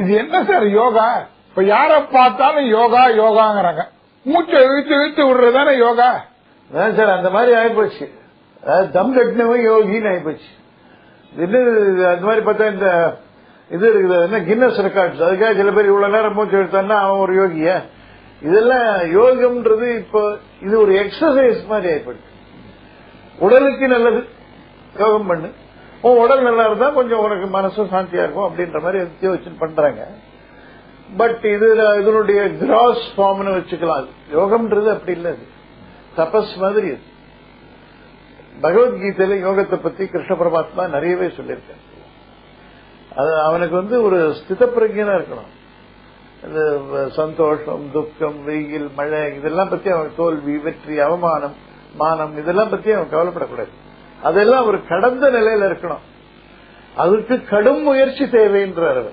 இது என்ன சார் யோகா? இப்ப யார பார்த்தாலும் யோகா யோகாங்கிறாங்க. மூச்சை இழுத்து இழுத்து விடுறதுதானே யோகா? அதான் சார் அந்த மாதிரி ஆயிப்போச்சு. அதாவது தம் கட்டினவன் யோகின்னு ஆயிப்போச்சு. இது என்ன அந்த மாதிரி பார்த்தா இந்த இது இருக்குது என்ன கின்னஸ் ரெக்கார்ட்ஸ் அதுக்காக சில பேர் இவ்வளவு நேரம் மூச்சு எடுத்தான்னா அவன் ஒரு யோகியா? இதெல்லாம் யோகம்ன்றது இப்போ இது ஒரு எக்ஸசைஸ் மாதிரி ஆயிப்போச்சு. உடலுக்கு நல்லது யோகம் பண்ணு. உன் உடல் நல்லா இருந்தா கொஞ்சம் உனக்கு மனசும் சாந்தியா இருக்கும் அப்படின்ற மாதிரி எதையோ வச்சு பண்றாங்க. பட் இது இதனுடைய கிராஸ் ஃபார்ம்னு வச்சுக்கலாம். யோகம்ன்றது அப்படி இல்லை அது. தபஸ் மாதிரி அது. பகவத்கீதையில யோகத்தை பத்தி கிருஷ்ண பரமாத்மா நிறையவே சொல்லியிருக்காரு. அது அவனுக்கு வந்து ஒரு ஸ்தித பிரஜனா இருக்கணும். இந்த சந்தோஷம் துக்கம் வெயில் மழை இதெல்லாம் பத்தி அவன் தோல்வி வெற்றி அவமானம் மானம் இதெல்லாம் பத்தி அவன் கவலைப்படக்கூடாது. அதெல்லாம் அவர் கடந்த நிலையில இருக்கணும். அதுக்கு கடும் முயற்சி தேவைன்றார் அவர்.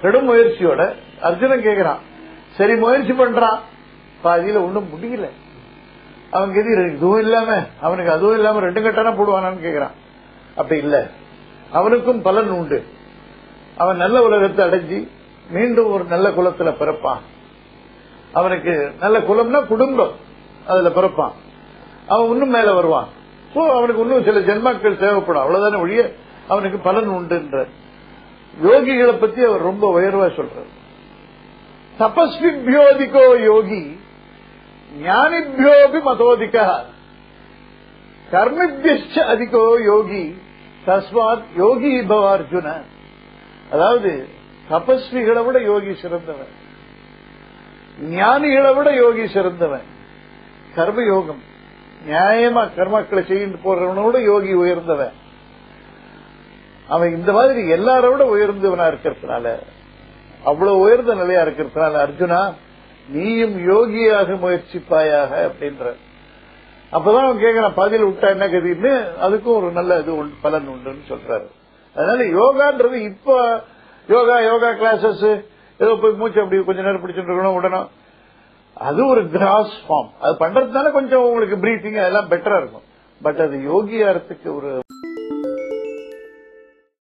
கடும் முயற்சியோட அர்ஜுனன் கேக்குறான். சரி முயற்சி பண்றான். பாதியில ஒண்ணும் முடியல. அவன் கதி இதுவும் இல்லாம அவனுக்கு அதுவும் இல்லாம ரெண்டு கட்டானா போடுவானான்னு கேக்குறான். அப்படி இல்ல. அவனுக்கும் பலன் உண்டு. அவன் நல்ல உலகத்தை அடைஞ்சி மீண்டும் ஒரு நல்ல குலத்துல பிறப்பான். அவனுக்கு நல்ல குலம்னா குடும்பம். அதுல பிறப்பான். அவன் இன்னும் மேல வருவான். சோ அவனுக்கு இன்னும் சில ஜென்மாக்கள் தேவைப்படும். அவ்வளவுதானே ஒழிய அவனுக்கு பலன் உண்டுன்ற. யோகிகளை பத்தி அவர் ரொம்ப உயர்வா சொல்றார். தபஸ்விபியோதிகோ யோகி ஞானிபியோபி மதோதிக. கர்மிபியச்ச அதிகோ யோகி தஸ்மாத் யோகி பவ அர்ஜுன அதாவது தபஸ்விகளை விட யோகி சிறந்தவன். ஞானிகளை விட யோகி சிறந்தவன். கர்மயோகம். நியாயமா கர்மாக்களை செய்து போறவனோட யோகி உயர்ந்தவன். அவன் இந்த மாதிரி எல்லாரோட உயர்ந்தவனா இருக்கிறதுனால அவ்வளவு உயர்ந்த நிலையா இருக்கிறதுனால அர்ஜுனா நீயும் யோகியாக முயற்சிப்பாயாக அப்படின்ற. அப்பதான் அவன் கேட்கிறான் பதில் விட்டா என்ன கதின்னு அதுக்கும் ஒரு நல்ல இது உண்டு, பலன் உண்டுன்னு சொல்றாரு. அதனால யோகான்றது இப்ப யோகா யோகா கிளாஸஸ் ஏதோ போய் மூச்சு அப்படி கொஞ்ச நேரம் பிடிச்சிட்டு இருக்கணும் உடனே அது ஒரு கிராஸ் ஃபார்ம் அது பண்றதுனால கொஞ்சம் உங்களுக்கு பிரீத்திங் அதெல்லாம் பெட்டரா இருக்கும். பட் அது யோகியாரத்துக்கு ஒரு